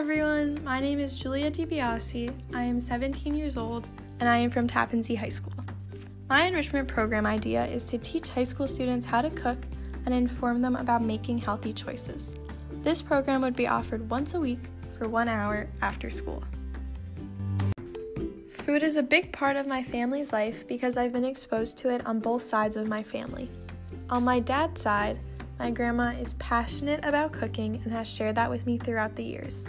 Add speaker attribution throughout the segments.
Speaker 1: everyone, my name is Julia DiBiase. I am 17 years old and I am from Tappan Zee High School. My enrichment program idea is to teach high school students how to cook and inform them about making healthy choices. This program would be offered once a week for one hour after school. Food is a big part of my family's life because I've been exposed to it on both sides of my family. On my dad's side, my grandma is passionate about cooking and has shared that with me throughout the years.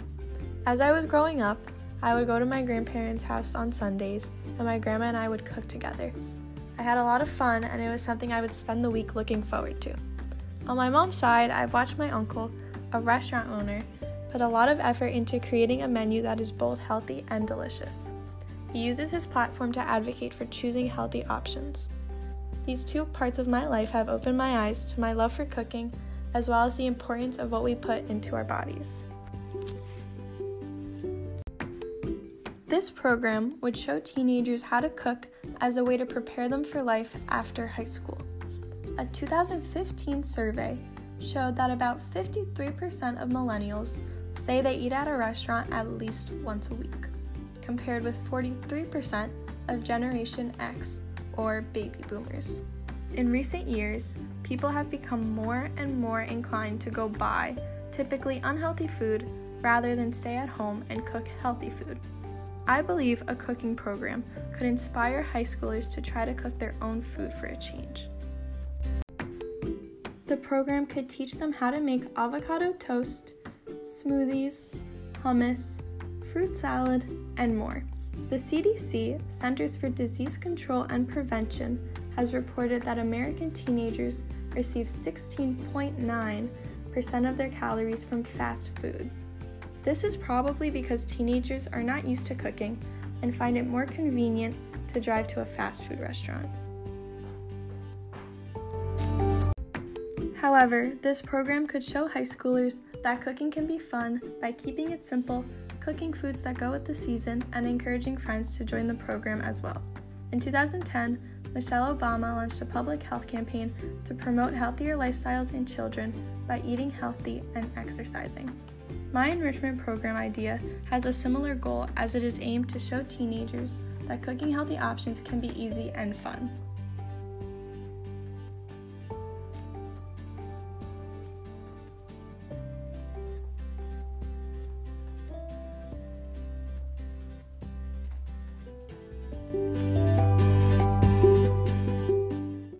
Speaker 1: As I was growing up, I would go to my grandparents' house on Sundays, and my grandma and I would cook together. I had a lot of fun, and it was something I would spend the week looking forward to. On my mom's side, I've watched my uncle, a restaurant owner, put a lot of effort into creating a menu that is both healthy and delicious. He uses his platform to advocate for choosing healthy options. These two parts of my life have opened my eyes to my love for cooking, as well as the importance of what we put into our bodies. This program would show teenagers how to cook as a way to prepare them for life after high school. A 2015 survey showed that about 53% of millennials say they eat at a restaurant at least once a week, compared with 43% of Generation X or baby boomers. In recent years, people have become more and more inclined to go buy typically unhealthy food rather than stay at home and cook healthy food. I believe a cooking program could inspire high schoolers to try to cook their own food for a change. The program could teach them how to make avocado toast, smoothies, hummus, fruit salad, and more. The CDC, Centers for Disease Control and Prevention, has reported that American teenagers receive 16.9% of their calories from fast food. This is probably because teenagers are not used to cooking and find it more convenient to drive to a fast food restaurant. However, this program could show high schoolers that cooking can be fun by keeping it simple, cooking foods that go with the season, and encouraging friends to join the program as well. In 2010, Michelle Obama launched a public health campaign to promote healthier lifestyles in children by eating healthy and exercising. My enrichment program idea has a similar goal as it is aimed to show teenagers that cooking healthy options can be easy and fun.